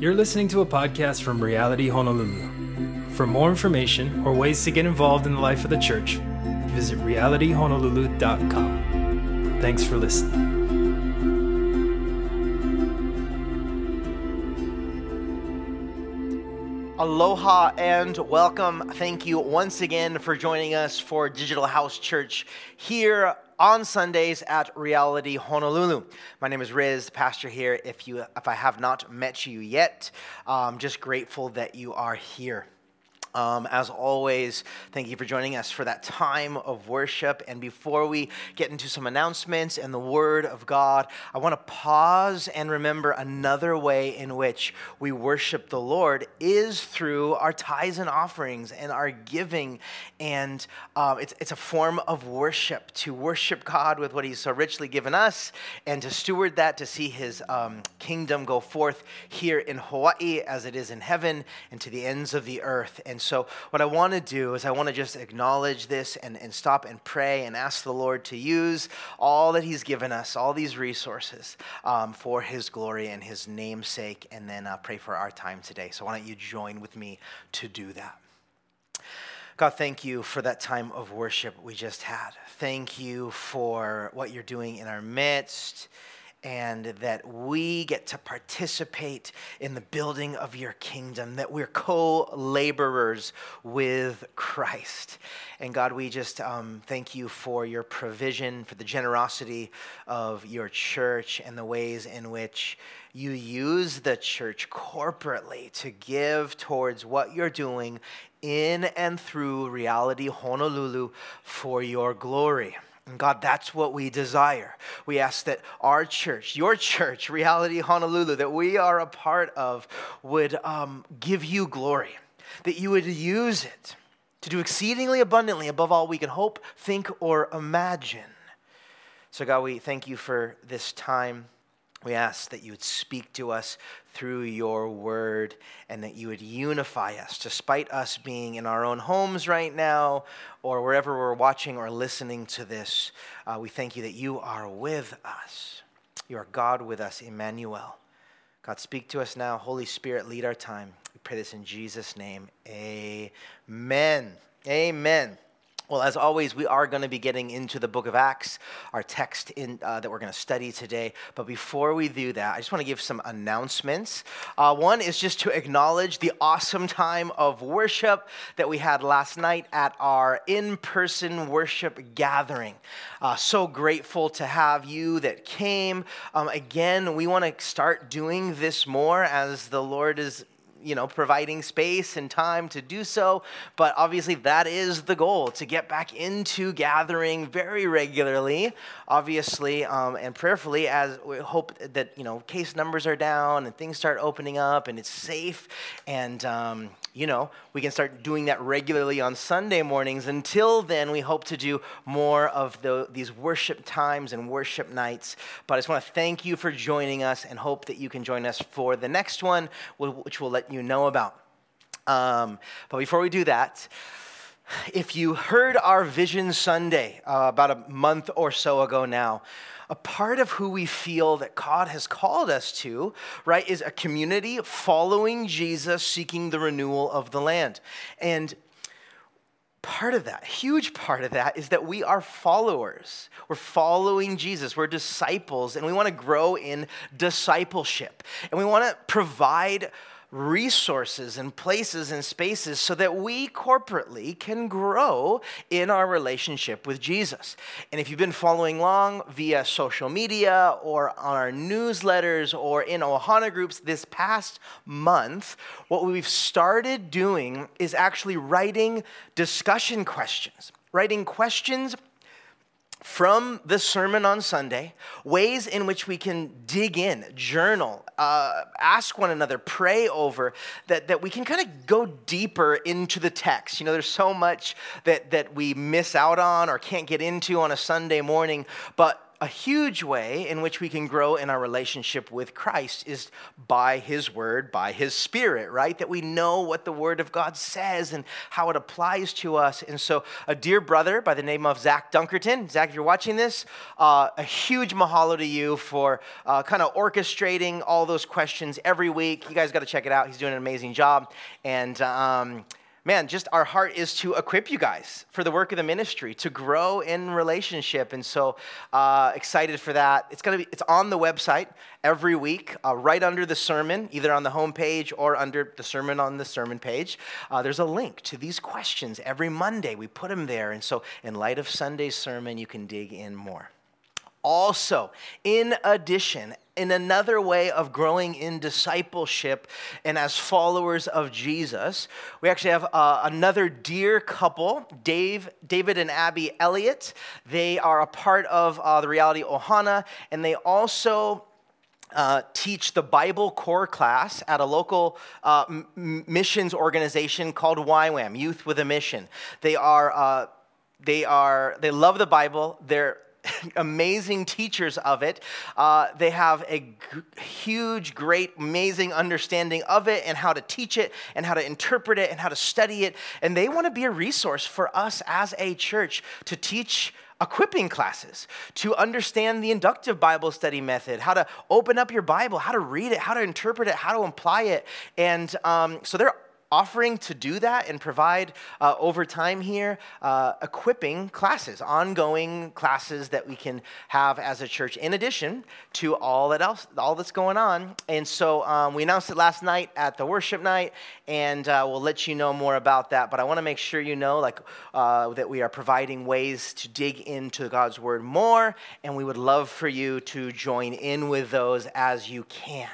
You're listening to a podcast from Reality Honolulu. For more information or ways to get involved in the life of the church, visit realityhonolulu.com. Thanks for listening. Aloha and welcome. Thank you once again for joining us for Digital House Church here on Sundays at Reality Honolulu. My name is Riz, the pastor here. If you if I have not met you yet, I'm just grateful that you are here. Um, as always, thank you for joining us for that time of worship. And before we get into some announcements and the Word of God, I want to pause and remember another way in which we worship the Lord is through our tithes and offerings and our giving. And um, it's, it's a form of worship to worship God with what He's so richly given us and to steward that to see His um, kingdom go forth here in Hawaii as it is in heaven and to the ends of the earth. And so, what I want to do is, I want to just acknowledge this and, and stop and pray and ask the Lord to use all that He's given us, all these resources um, for His glory and His namesake, and then uh, pray for our time today. So, why don't you join with me to do that? God, thank you for that time of worship we just had. Thank you for what you're doing in our midst and that we get to participate in the building of your kingdom, that we're co laborers with Christ. And God, we just um, thank you for your provision, for the generosity of your church, and the ways in which you use the church corporately to give towards what you're doing in and through reality Honolulu for your glory. And God, that's what we desire. We ask that our church, your church, Reality Honolulu, that we are a part of, would um, give you glory, that you would use it to do exceedingly abundantly above all we can hope, think, or imagine. So, God, we thank you for this time. We ask that you would speak to us through your word and that you would unify us, despite us being in our own homes right now or wherever we're watching or listening to this. Uh, we thank you that you are with us. You are God with us, Emmanuel. God, speak to us now. Holy Spirit, lead our time. We pray this in Jesus' name. Amen. Amen. Well, as always, we are going to be getting into the book of Acts, our text in, uh, that we're going to study today. But before we do that, I just want to give some announcements. Uh, one is just to acknowledge the awesome time of worship that we had last night at our in person worship gathering. Uh, so grateful to have you that came. Um, again, we want to start doing this more as the Lord is you know, providing space and time to do so. But obviously, that is the goal to get back into gathering very regularly, obviously, um, and prayerfully, as we hope that, you know, case numbers are down and things start opening up and it's safe. And, um, you know, we can start doing that regularly on Sunday mornings. Until then, we hope to do more of the, these worship times and worship nights. But I just want to thank you for joining us and hope that you can join us for the next one, which we'll let you know about. Um, but before we do that, if you heard our Vision Sunday uh, about a month or so ago now, a part of who we feel that God has called us to, right, is a community following Jesus, seeking the renewal of the land. And part of that, huge part of that, is that we are followers. We're following Jesus. We're disciples, and we want to grow in discipleship. And we want to provide resources and places and spaces so that we corporately can grow in our relationship with Jesus. And if you've been following along via social media or on our newsletters or in Ohana groups this past month, what we've started doing is actually writing discussion questions, writing questions from the sermon on Sunday, ways in which we can dig in, journal, uh, ask one another, pray over, that, that we can kind of go deeper into the text. You know, there's so much that, that we miss out on or can't get into on a Sunday morning, but a huge way in which we can grow in our relationship with Christ is by His Word, by His Spirit, right? That we know what the Word of God says and how it applies to us. And so, a dear brother by the name of Zach Dunkerton, Zach, if you're watching this, uh, a huge mahalo to you for uh, kind of orchestrating all those questions every week. You guys got to check it out. He's doing an amazing job. And, um, man, just our heart is to equip you guys for the work of the ministry, to grow in relationship. And so uh, excited for that. It's gonna be it's on the website every week, uh, right under the sermon, either on the homepage or under the sermon on the sermon page. Uh, there's a link to these questions every Monday. We put them there. And so in light of Sunday's sermon, you can dig in more. Also, in addition, in another way of growing in discipleship and as followers of Jesus, we actually have uh, another dear couple, Dave, David and Abby Elliott. They are a part of uh, the Reality Ohana, and they also uh, teach the Bible core class at a local uh, m- missions organization called YWAM, Youth with a Mission. They are, uh, they are, they love the Bible. They're amazing teachers of it. Uh, they have a g- huge, great, amazing understanding of it and how to teach it and how to interpret it and how to study it. And they want to be a resource for us as a church to teach equipping classes to understand the inductive Bible study method, how to open up your Bible, how to read it, how to interpret it, how to apply it. And um, so they're offering to do that and provide uh, over time here uh, equipping classes ongoing classes that we can have as a church in addition to all that else all that's going on. And so um, we announced it last night at the worship night and uh, we'll let you know more about that but i want to make sure you know like uh, that we are providing ways to dig into god's word more and we would love for you to join in with those as you can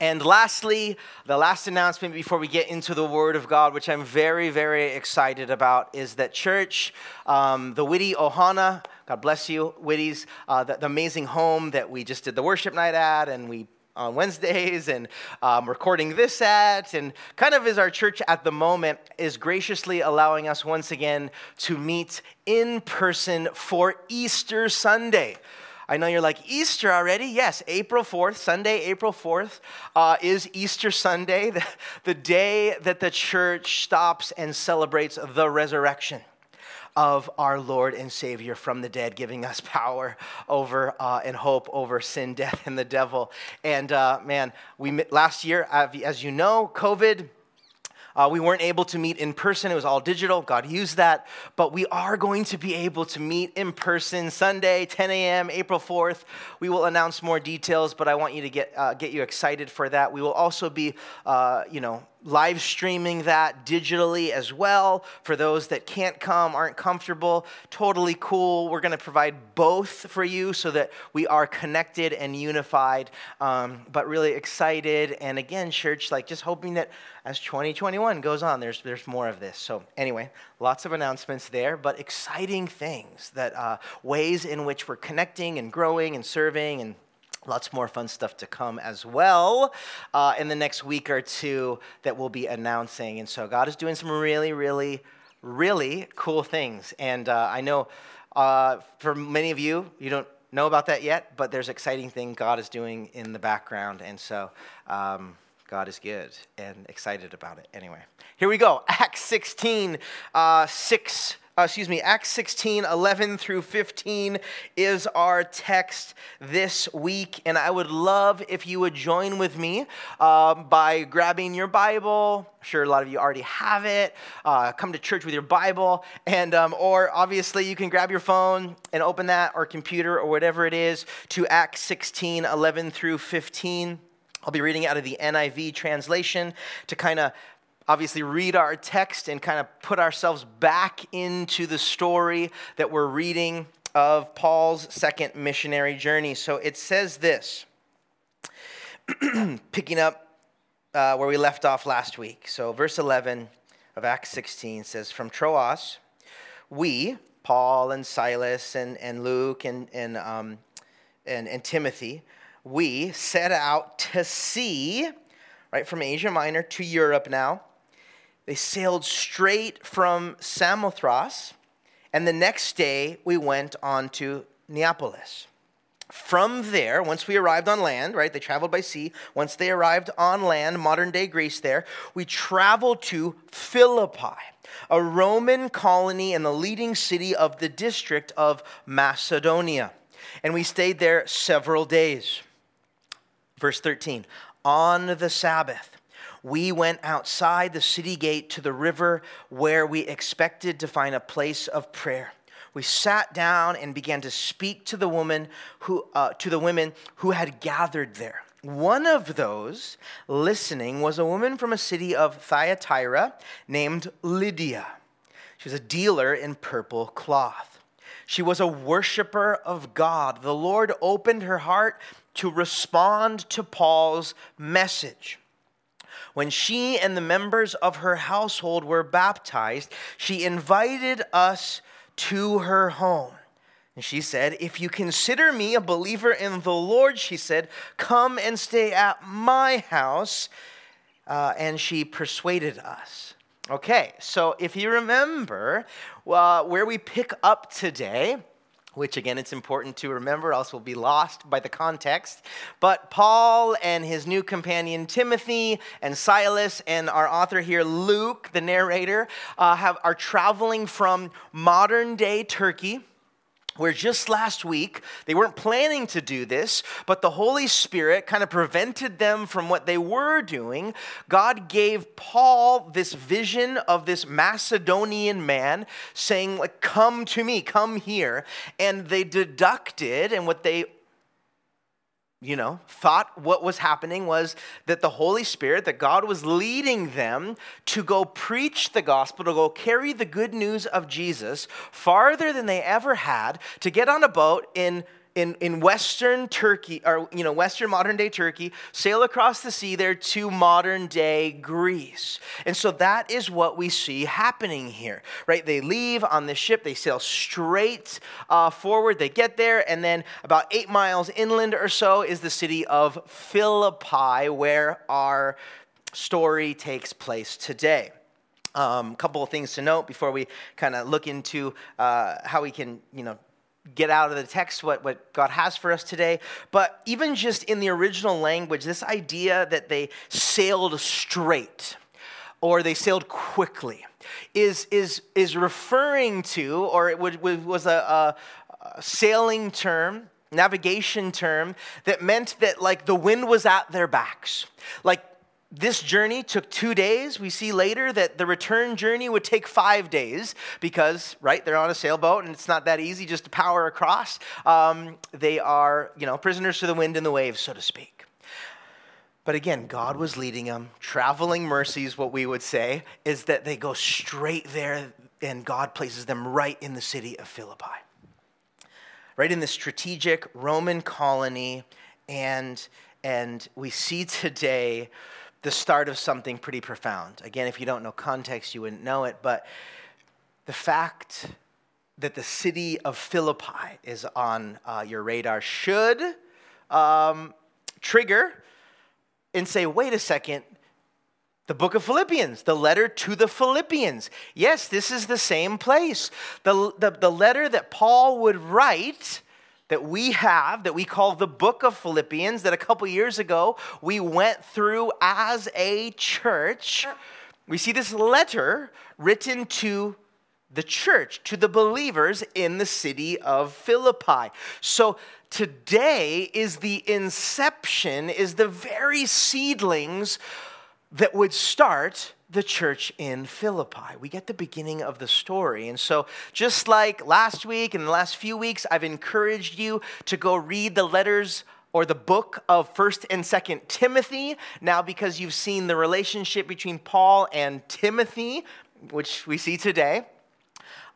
and lastly, the last announcement before we get into the Word of God, which I'm very, very excited about, is that church, um, the Whitty Ohana, God bless you, Whitty's, uh, the, the, amazing home that we just did the worship night at, and we on Wednesdays and um, recording this at, and kind of is our church at the moment, is graciously allowing us once again to meet in person for Easter Sunday. I know you're like, Easter already? Yes, April 4th, Sunday, April 4th, uh, is Easter Sunday, the, the day that the church stops and celebrates the resurrection of our Lord and Savior from the dead, giving us power over uh, and hope over sin, death, and the devil. And uh, man, we last year, as you know, COVID uh, we weren't able to meet in person, it was all digital. God used that. But we are going to be able to meet in person Sunday, 10 a.m., April 4th. We will announce more details, but I want you to get, uh, get you excited for that. We will also be, uh, you know, live streaming that digitally as well for those that can't come, aren't comfortable. Totally cool. We're going to provide both for you so that we are connected and unified, um, but really excited. And again, church, like just hoping that as 2021 goes on, there's, there's more of this. So, anyway, lots of announcements there, but exciting things that uh, ways in which we're connecting and growing and serving and Lots more fun stuff to come as well uh, in the next week or two that we'll be announcing. And so God is doing some really, really, really cool things. And uh, I know uh, for many of you, you don't know about that yet, but there's exciting thing God is doing in the background. And so um, God is good and excited about it. Anyway, here we go. Acts 16, uh, 6 uh, excuse me, Acts 16, 11 through 15 is our text this week. And I would love if you would join with me uh, by grabbing your Bible. I'm sure a lot of you already have it. Uh, come to church with your Bible. And, um, or obviously, you can grab your phone and open that or computer or whatever it is to Acts 16, 11 through 15. I'll be reading out of the NIV translation to kind of obviously read our text and kind of put ourselves back into the story that we're reading of Paul's second missionary journey. So it says this, picking up uh, where we left off last week. So, verse 11 of Acts 16 says, From Troas, we, Paul and Silas and, and Luke and, and, um, and, and Timothy, we set out to sea, right, from Asia Minor to Europe now they sailed straight from Samothrace, and the next day we went on to Neapolis. From there, once we arrived on land, right, they traveled by sea. Once they arrived on land, modern day Greece there, we traveled to Philippi, a Roman colony and the leading city of the district of Macedonia. And we stayed there several days. Verse 13 On the Sabbath, we went outside the city gate to the river where we expected to find a place of prayer we sat down and began to speak to the woman who, uh, to the women who had gathered there. One of those listening was a woman from a city of Thyatira named Lydia. She was a dealer in purple cloth. She was a worshiper of God. The Lord opened her heart to respond to Paul's message. When she and the members of her household were baptized, she invited us to her home. And she said, If you consider me a believer in the Lord, she said, come and stay at my house. Uh, and she persuaded us. Okay, so if you remember uh, where we pick up today, which again it's important to remember, else we'll be lost by the context. But Paul and his new companion Timothy and Silas and our author here, Luke, the narrator, uh, have, are traveling from modern day Turkey where just last week they weren't planning to do this, but the Holy Spirit kind of prevented them from what they were doing. God gave Paul this vision of this Macedonian man saying, like, come to me, come here. And they deducted, and what they you know, thought what was happening was that the Holy Spirit, that God was leading them to go preach the gospel, to go carry the good news of Jesus farther than they ever had, to get on a boat in in, in Western Turkey, or, you know, Western modern day Turkey, sail across the sea there to modern day Greece. And so that is what we see happening here, right? They leave on the ship, they sail straight uh, forward, they get there, and then about eight miles inland or so is the city of Philippi, where our story takes place today. A um, couple of things to note before we kind of look into uh, how we can, you know, get out of the text what, what God has for us today. But even just in the original language, this idea that they sailed straight or they sailed quickly is, is, is referring to, or it would, was a, a, a sailing term navigation term that meant that like the wind was at their backs like this journey took two days. We see later that the return journey would take five days because, right, they're on a sailboat and it's not that easy just to power across. Um, they are, you know, prisoners to the wind and the waves, so to speak. But again, God was leading them. Traveling mercies, what we would say, is that they go straight there and God places them right in the city of Philippi, right in the strategic Roman colony. And, and we see today the start of something pretty profound. Again, if you don't know context, you wouldn't know it, but the fact that the city of Philippi is on uh, your radar should um, trigger and say, wait a second, the book of Philippians, the letter to the Philippians. Yes, this is the same place. The, the, the letter that Paul would write that we have that we call the book of Philippians that a couple years ago we went through as a church. We see this letter written to the church, to the believers in the city of Philippi. So today is the inception, is the very seedlings that would start the church in Philippi. We get the beginning of the story. And so, just like last week and the last few weeks, I've encouraged you to go read the letters or the book of 1st and 2nd Timothy. Now, because you've seen the relationship between Paul and Timothy, which we see today,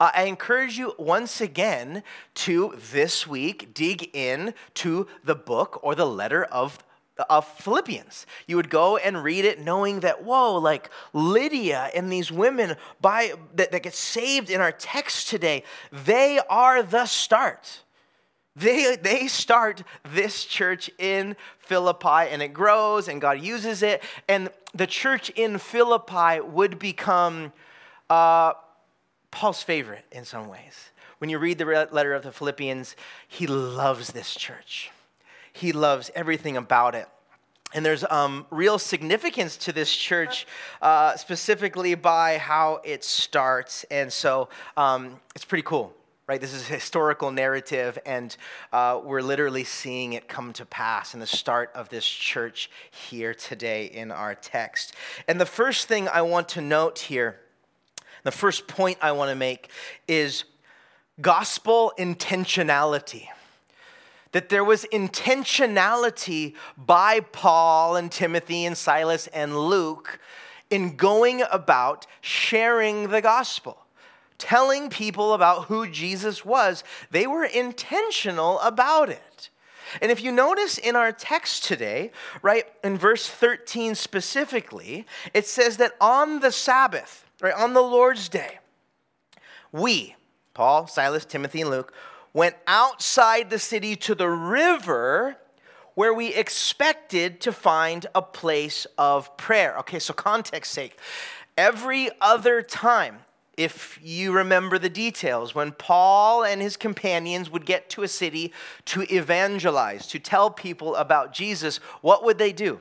uh, I encourage you once again to this week dig in to the book or the letter of of Philippians. You would go and read it knowing that, whoa, like Lydia and these women by, that, that get saved in our text today, they are the start. They, they start this church in Philippi and it grows and God uses it. And the church in Philippi would become uh, Paul's favorite in some ways when you read the letter of the Philippians, he loves this church. He loves everything about it. And there's um, real significance to this church, uh, specifically by how it starts. And so um, it's pretty cool, right? This is a historical narrative, and uh, we're literally seeing it come to pass in the start of this church here today in our text. And the first thing I want to note here, the first point I want to make is gospel intentionality that there was intentionality by Paul and Timothy and Silas and Luke in going about sharing the gospel, telling people about who Jesus was. They were intentional about it. And if you notice in our text today, right, in verse 13 specifically, it says that on the Sabbath, right, on the Lord's day, we, Paul, Silas, Timothy, and Luke, went outside the city to the river where we expected to find a place of prayer. Okay, so context sake. Every other time, if you remember the details, when Paul and his companions would get to a city to evangelize, to tell people about Jesus, what would they do?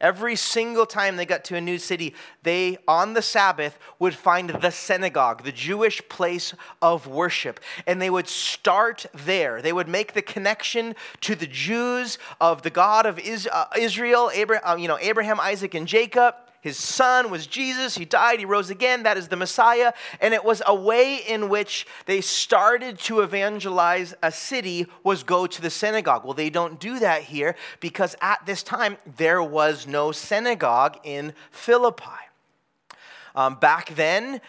Every single time they got to a new city, they, on the Sabbath, would find the synagogue, the Jewish place of worship. And they would start there. They would make the connection to the Jews of the God of uh, Israel, Abraham, uh, you know, Abraham, Isaac, and Jacob. His son was Jesus. He died, he rose again. That is the Messiah. And it was a way in which they started to evangelize a city was go to the synagogue. Well, they don't do that here because at this time there was no synagogue in Philippi. Um, back then,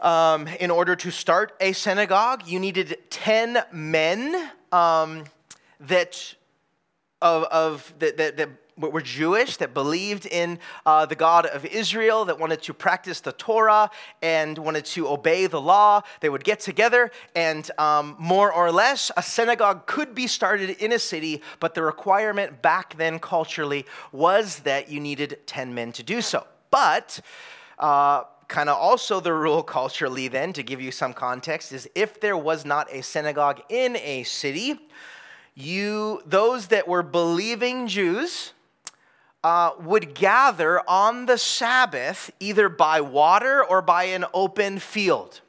um, in order to start a synagogue, you needed 10 men um, that of, of that, that, that were Jewish, that believed in uh, the God of Israel, that wanted to practice the Torah and wanted to obey the law. They would get together, and um, more or less, a synagogue could be started in a city, but the requirement back then culturally was that you needed 10 men to do so. But uh, kind of also the rule culturally, then, to give you some context, is if there was not a synagogue in a city, you those that were believing Jews uh, would gather on the Sabbath either by water or by an open field.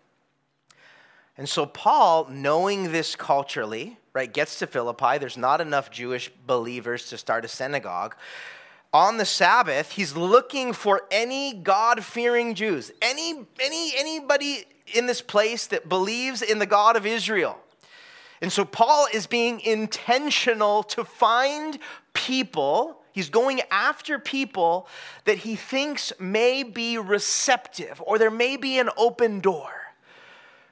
And so Paul, knowing this culturally, right, gets to Philippi. There's not enough Jewish believers to start a synagogue. On the Sabbath, he's looking for any God-fearing Jews, any, any, anybody in this place that believes in the God of Israel. And so Paul is being intentional to find people He's going after people that he thinks may be receptive or there may be an open door.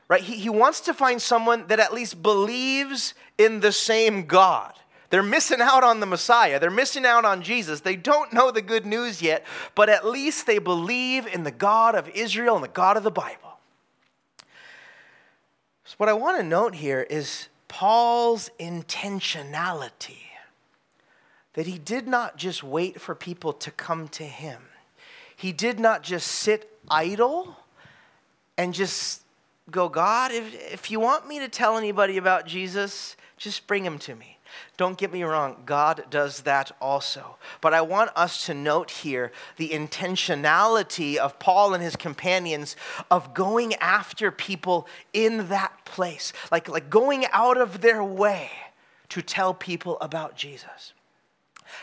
Right? He, he wants to find someone that at least believes in the same God. They're missing out on the Messiah. They're missing out on Jesus. They don't know the good news yet, but at least they believe in the God of Israel and the God of the Bible. So, what I want to note here is Paul's intentionality that he did not just wait for people to come to him. He did not just sit idle and just go, God, if, if you want me to tell anybody about Jesus, just bring him to me. Don't get me wrong, God does that also. But I want us to note here the intentionality of Paul and his companions of going after people in that place, like, like going out of their way to tell people about Jesus.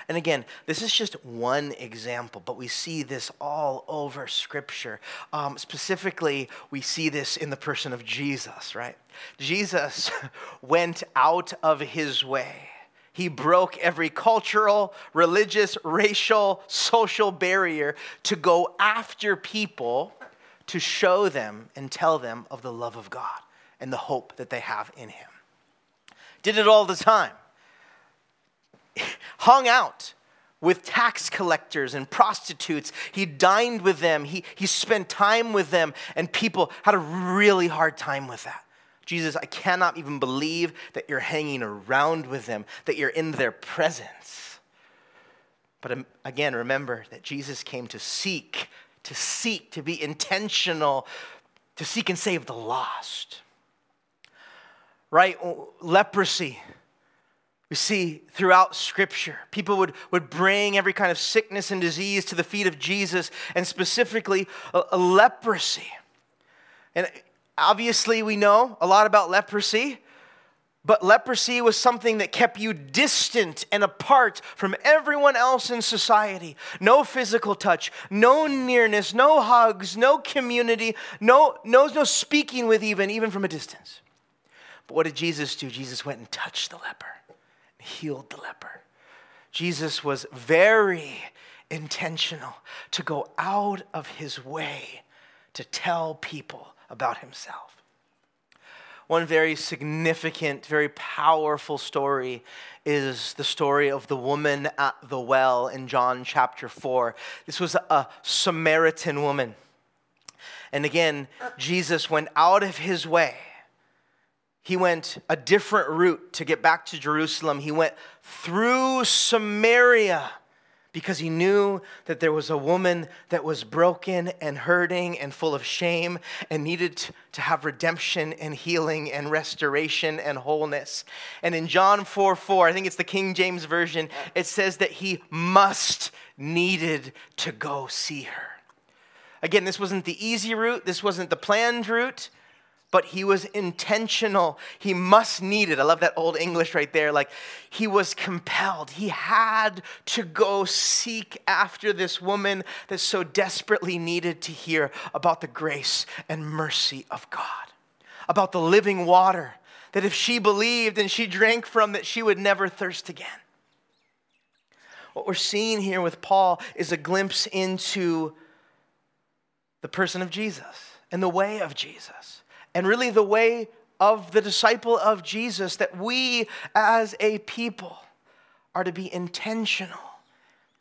And again, this is just one example, but we see this all over Scripture. Um, specifically, we see this in the person of Jesus, right? Jesus went out of his way. He broke every cultural, religious, racial, social barrier to go after people to show them and tell them of the love of God and the hope that they have in Him. Did it all the time hung out with tax collectors and prostitutes. He dined with them. He, he spent time with them, and people had a really hard time with that. Jesus, I cannot even believe that you're hanging around with them, that you're in their presence. But um, again, remember that Jesus came to seek, to seek, to be intentional, to seek and save the lost. right? Leprosy. We see throughout Scripture, people would, would bring every kind of sickness and disease to the feet of Jesus, and specifically a, a leprosy. And obviously, we know a lot about leprosy. But leprosy was something that kept you distant and apart from everyone else in society. No physical touch, no nearness, no hugs, no community, no, no, no speaking with even, even from a distance. But what did Jesus do? Jesus went and touched the leper, healed the leper. Jesus was very intentional to go out of his way to tell people about himself one very significant, very powerful story is the story of the woman at the well in John chapter 4. This was a Samaritan woman. And again, Jesus went out of his way. He went a different route to get back to Jerusalem. He went through Samaria because he knew that there was a woman that was broken and hurting and full of shame and needed to have redemption and healing and restoration and wholeness. And in John 4 4, I think it's the King James Version, it says that he must needed to go see her. Again, this wasn't the easy route, this wasn't the planned route but he was intentional. He must need it. I love that old English right there. Like he was compelled. He had to go seek after this woman that so desperately needed to hear about the grace and mercy of God, about the living water that if she believed and she drank from that she would never thirst again. What we're seeing here with Paul is a glimpse into the person of Jesus and the way of Jesus and really the way of the disciple of Jesus that we as a people are to be intentional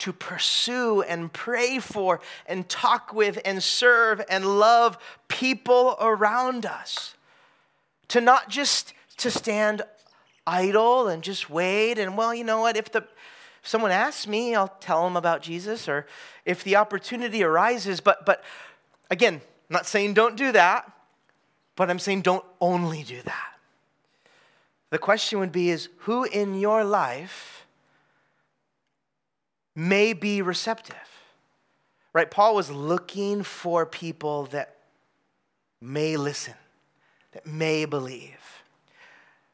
to pursue and pray for and talk with and serve and love people around us. To not just to stand idle and just wait and well you know what if the if someone asks me i'll tell them about jesus or if the opportunity arises. But but again I'm not saying don't do that but I'm saying don't only do that. The question would be is who in your life may be receptive? Right? Paul was looking for people that may listen, that may believe.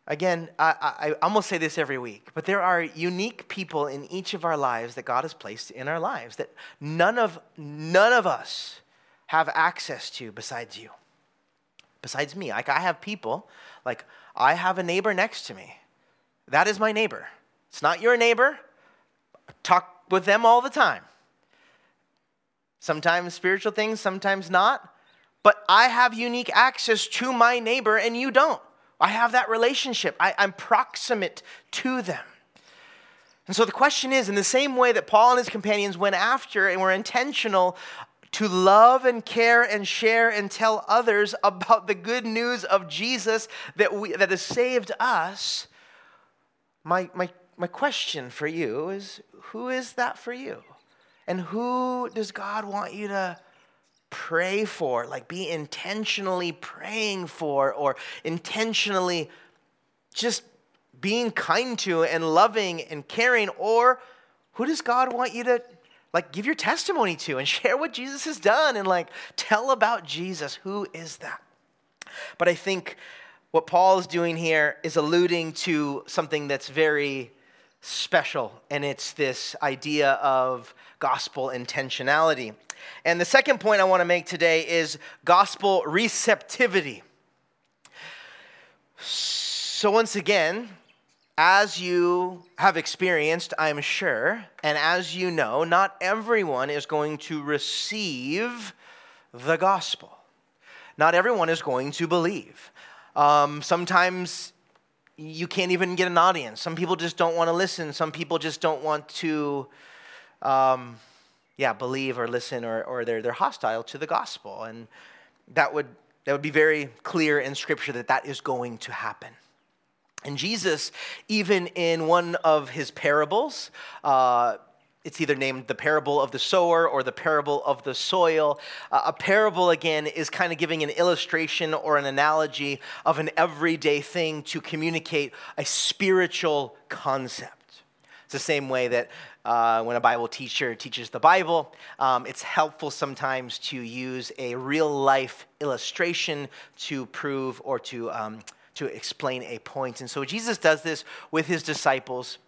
Again, I, I, I, almost say this every week, but there are unique people in each of our lives that God has placed in our lives that none of, none of us have access to besides you besides me. Like I have people, like I have a neighbor next to me. That is my neighbor. It's not your neighbor. I talk with them all the time. Sometimes spiritual things, sometimes not. But I have unique access to my neighbor and you don't. I have that relationship. I, am proximate to them. And so the question is in the same way that Paul and his companions went after and were intentional to love and care and share and tell others about the good news of Jesus that, we, that has saved us, my, my, my question for you is who is that for you? And who does God want you to pray for? Like be intentionally praying for or intentionally just being kind to and loving and caring? Or who does God want you to like give your testimony to and share what Jesus has done and like tell about Jesus. Who is that? But I think what Paul is doing here is alluding to something that's very special, and it's this idea of gospel intentionality. And the second point I want to make today is gospel receptivity. So, once again, as you have experienced, I'm sure, and as you know, not everyone is going to receive the gospel. Not everyone is going to believe. Um, sometimes you can't even get an audience. Some people just don't want to listen. Some people just don't want to, um, yeah, believe or listen, or, or they're, they're hostile to the gospel. And that would, that would be very clear in Scripture that that is going to happen. And Jesus, even in one of his parables, uh, it's either named the parable of the sower or the parable of the soil. Uh, a parable, again, is kind of giving an illustration or an analogy of an everyday thing to communicate a spiritual concept. It's the same way that uh, when a Bible teacher teaches the Bible, um, it's helpful sometimes to use a real life illustration to prove or to, um, to explain a point. And so Jesus does this with his disciples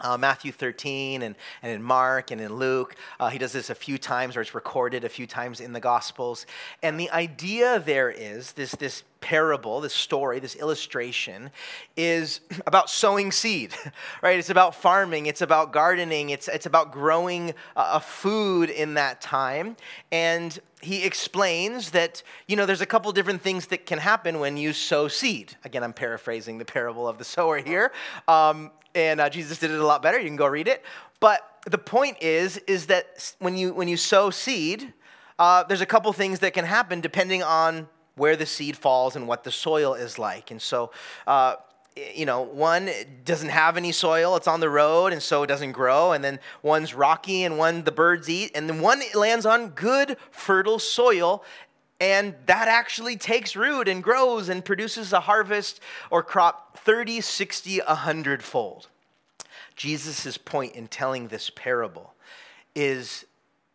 uh, Matthew 13 and, and in Mark and in Luke. Uh, he does this a few times, or it's recorded a few times in the Gospels. And the idea there is this, this parable, this story, this illustration is about sowing seed, right? It's about farming, it's about gardening, it's, it's about growing a food in that time. And he explains that, you know, there's a couple different things that can happen when you sow seed. Again, I'm paraphrasing the parable of the sower here. Um, and uh, Jesus did it a lot better. You can go read it. But the point is, is that when you, when you sow seed, uh, there's a couple things that can happen depending on where the seed falls and what the soil is like. And so, uh, you know, one doesn't have any soil, it's on the road, and so it doesn't grow. And then one's rocky, and one the birds eat. And then one lands on good, fertile soil, and that actually takes root and grows and produces a harvest or crop 30, 60, 100 fold. Jesus' point in telling this parable is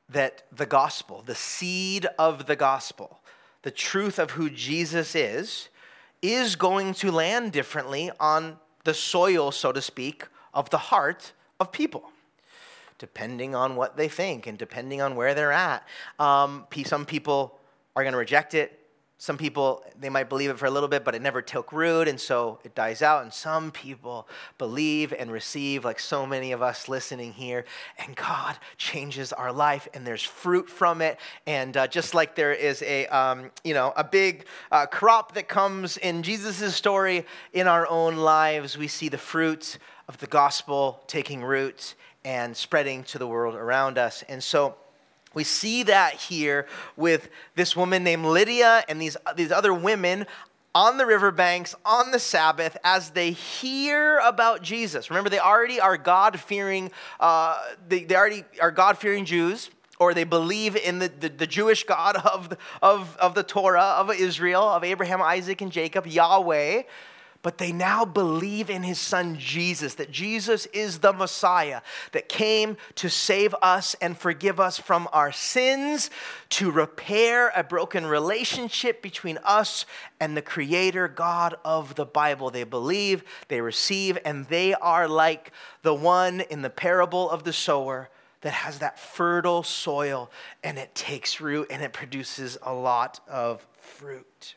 that the gospel, the seed of the gospel, the truth of who Jesus is, is going to land differently on the soil, so to speak, of the heart of people, depending on what they think and depending on where they're at. Um, some people are going to reject it. Some people, they might believe it for a little bit, but it never took root, and so it dies out. And some people believe and receive, like so many of us listening here, and God changes our life, and there's fruit from it. And uh, just like there is a, um, you know, a big uh, crop that comes in Jesus' story in our own lives, we see the fruit of the gospel taking root and spreading to the world around us. And so, we see that here with this woman named Lydia and these, these other women on the riverbanks on the Sabbath as they hear about Jesus. Remember, they already are God fearing, uh, they, they already are God fearing Jews, or they believe in the, the, the, Jewish God of of, of the Torah, of Israel, of Abraham, Isaac, and Jacob, Yahweh but they now believe in his son Jesus, that Jesus is the Messiah that came to save us and forgive us from our sins, to repair a broken relationship between us and the Creator God of the Bible. They believe, they receive, and they are like the one in the parable of the sower that has that fertile soil and it takes root and it produces a lot of fruit.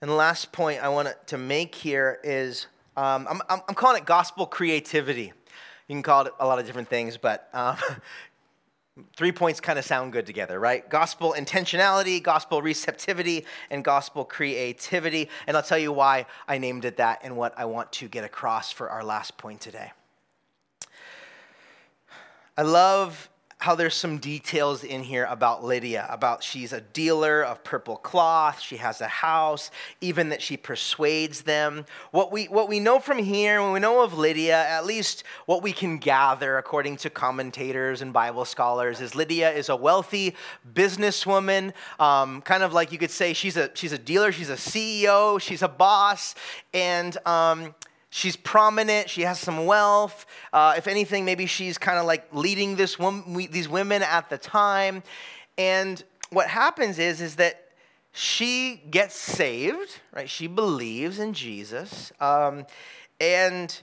And the last point I want to make here is um, I'm, I'm, calling it gospel creativity. You can call it a lot of different things, but um, three points kind of sound good together, right? Gospel intentionality, gospel receptivity, and gospel creativity. And I'll tell you why I named it that and what I want to get across for our last point today. I love how there's some details in here about Lydia, about she's a dealer of purple cloth, she has a house, even that she persuades them. What we, what we know from here, when we know of Lydia, at least what we can gather according to commentators and Bible scholars, is Lydia is a wealthy businesswoman, um, kind of like you could say she's a, she's a dealer, she's a CEO, she's a boss, and um, She's prominent. She has some wealth. Uh, if anything, maybe she's kind of like leading this woman, these women at the time. And what happens is, is that she gets saved, right? She believes in Jesus. Um, and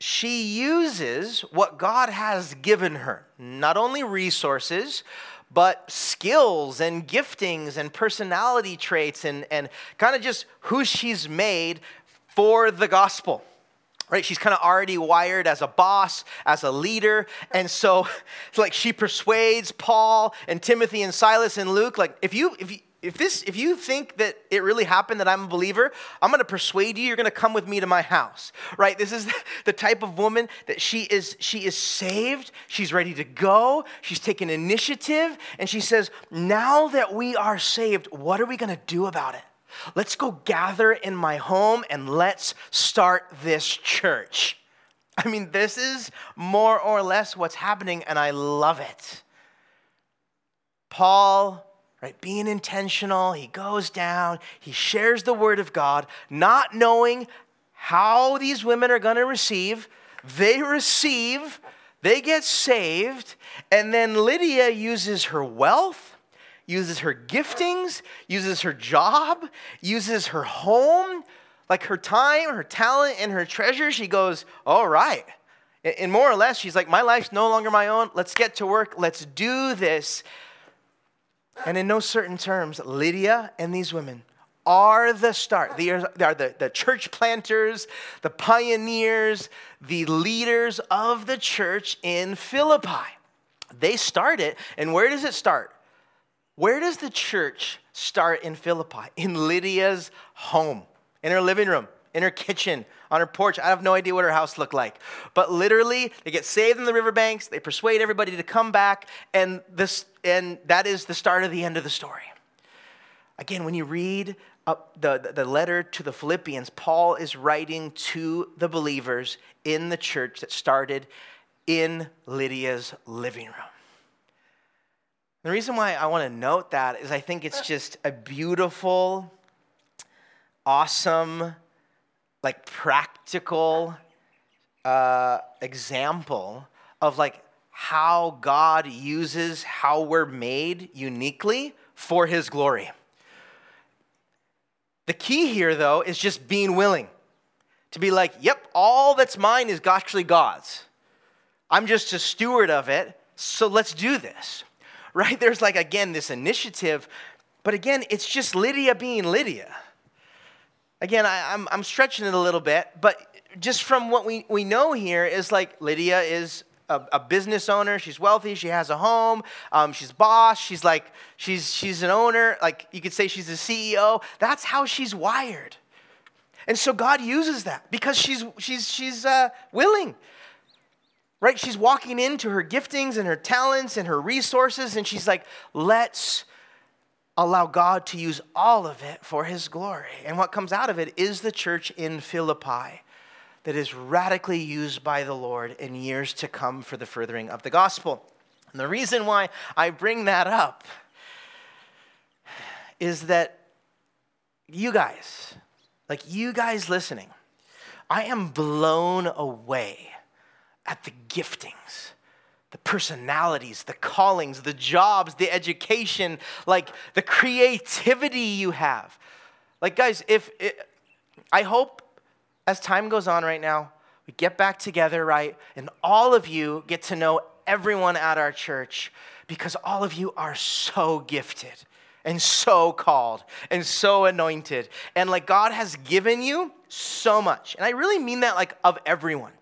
she uses what God has given her, not only resources, but skills and giftings and personality traits and, and kind of just who she's made for the gospel right? She's kind of already wired as a boss as a leader and so it's like she persuades paul and timothy and silas and luke like if you if you if this if you think that it really happened that i'm a believer i'm going to persuade you you're going to come with me to my house right? This is the type of woman that she is she is saved she's ready to go she's taken initiative and she says now that we are saved what are we going to do about it Let's go gather in my home and let's start this church. I mean, this is more or less what's happening, and I love it. Paul, right, being intentional, he goes down, he shares the word of God, not knowing how these women are going to receive. They receive, they get saved, and then Lydia uses her wealth, uses her giftings, uses her job, uses her home, like her time, her talent, and her treasure. She goes, All right. And more or less, she's like, My life's no longer my own. Let's get to work. Let's do this. And in no certain terms, Lydia and these women are the start. They are, they are the, the church planters, the pioneers, the leaders of the church in Philippi. They start it, and where does it start? Where does the church start in Philippi? In Lydia's home, in her living room, in her kitchen, on her porch. I have no idea what her house looked like. But literally, they get saved in the riverbanks, they persuade everybody to come back, and, this, and that is the start of the end of the story. Again, when you read up the, the letter to the Philippians, Paul is writing to the believers in the church that started in Lydia's living room. The reason why I want to note that is I think it's just a beautiful, awesome, like practical uh, example of like how God uses how we're made uniquely for his glory. The key here, though, is just being willing to be like, yep, all that's mine is actually God's. I'm just a steward of it, so let's do this. Right? There's like, again, this initiative, but again, it's just Lydia being Lydia. Again, I, am I'm, I'm stretching it a little bit, but just from what we, we know here is like Lydia is a, a business owner. She's wealthy. She has a home. Um, she's boss. She's like, she's, she's an owner. Like you could say she's a CEO. That's how she's wired. And so God uses that because she's, she's, she's uh, willing. Right? She's walking into her giftings and her talents and her resources, and she's like, let's allow God to use all of it for his glory. And what comes out of it is the church in Philippi that is radically used by the Lord in years to come for the furthering of the gospel. And the reason why I bring that up is that you guys, like you guys listening, I am blown away at the giftings the personalities, the callings, the jobs, the education, like the creativity you have. Like, guys, if it, I hope as time goes on right now, we get back together, right? And all of you get to know everyone at our church because all of you are so gifted and so called and so anointed. And like God has given you so much. And I really mean that like of everyone.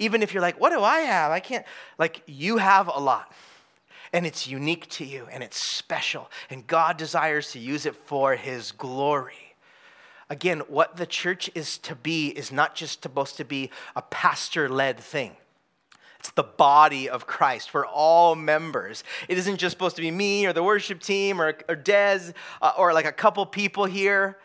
Even if you're like, what do I have? I can't, like, you have a lot. And it's unique to you and it's special. And God desires to use it for His glory. Again, what the church is to be is not just supposed to be a pastor led thing. It's the body of Christ. We're all members. It isn't just supposed to be me or the worship team or, or Des uh, or like a couple people here.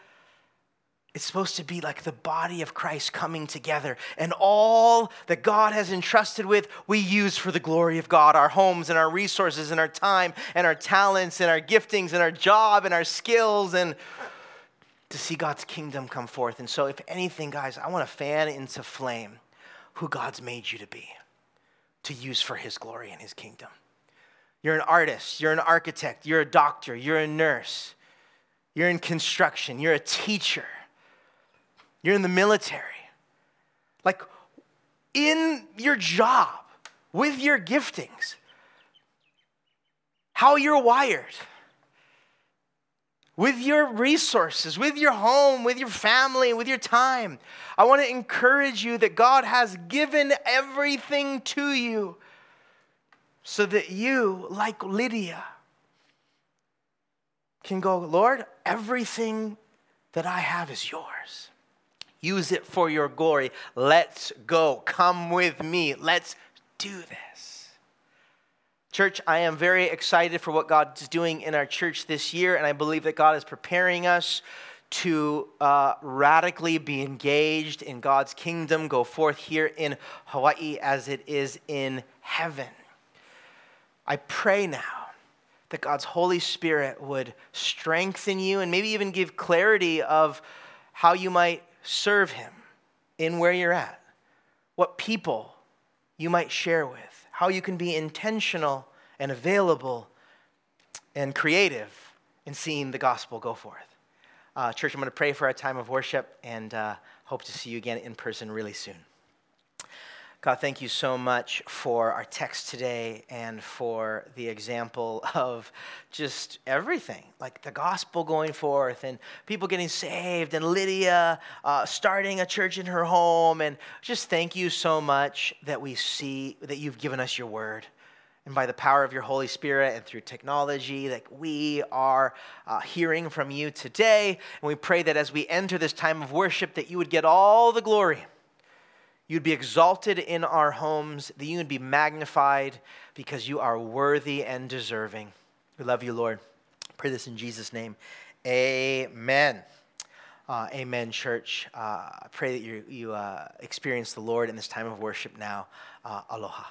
It's supposed to be like the body of Christ coming together, and all that God has entrusted with, we use for the glory of God our homes and our resources and our time and our talents and our giftings and our job and our skills, and to see God's kingdom come forth. And so, if anything, guys, I want to fan into flame who God's made you to be, to use for His glory and His kingdom. You're an artist, you're an architect, you're a doctor, you're a nurse, you're in construction, you're a teacher you're in the military. Like in your job, with your giftings, how you're wired, with your resources, with your home, with your family, with your time. I want to encourage you that God has given everything to you so that you, like Lydia, can go, Lord, everything that I have is yours. Use it for your glory. Let's go. Come with me. Let's do this. Church, I am very excited for what God's doing in our church this year, and I believe that God is preparing us to uh, radically be engaged in God's kingdom go forth here in Hawaii as it is in heaven. I pray now that God's Holy Spirit would strengthen you and maybe even give clarity of how you might serve Him in where you're at, what people you might share with, how you can be intentional and available and creative in seeing the gospel go forth. Uh, church, I'm going to pray for our time of worship and uh, hope to see you again in person really soon. God, thank you so much for our text today and for the example of just everything, like the gospel going forth and people getting saved and Lydia uh, starting a church in her home. And just thank you so much that we see that you've given us your word. And by the power of your Holy Spirit and through technology, that we are uh, hearing from you today. And we pray that as we enter this time of worship, that you would get all the glory You'd be exalted in our homes, that you would be magnified because you are worthy and deserving. We love you, Lord. Pray this in Jesus' name. Amen. Uh, amen, church. Uh, I pray that you, you uh, experience the Lord in this time of worship now. Uh, aloha.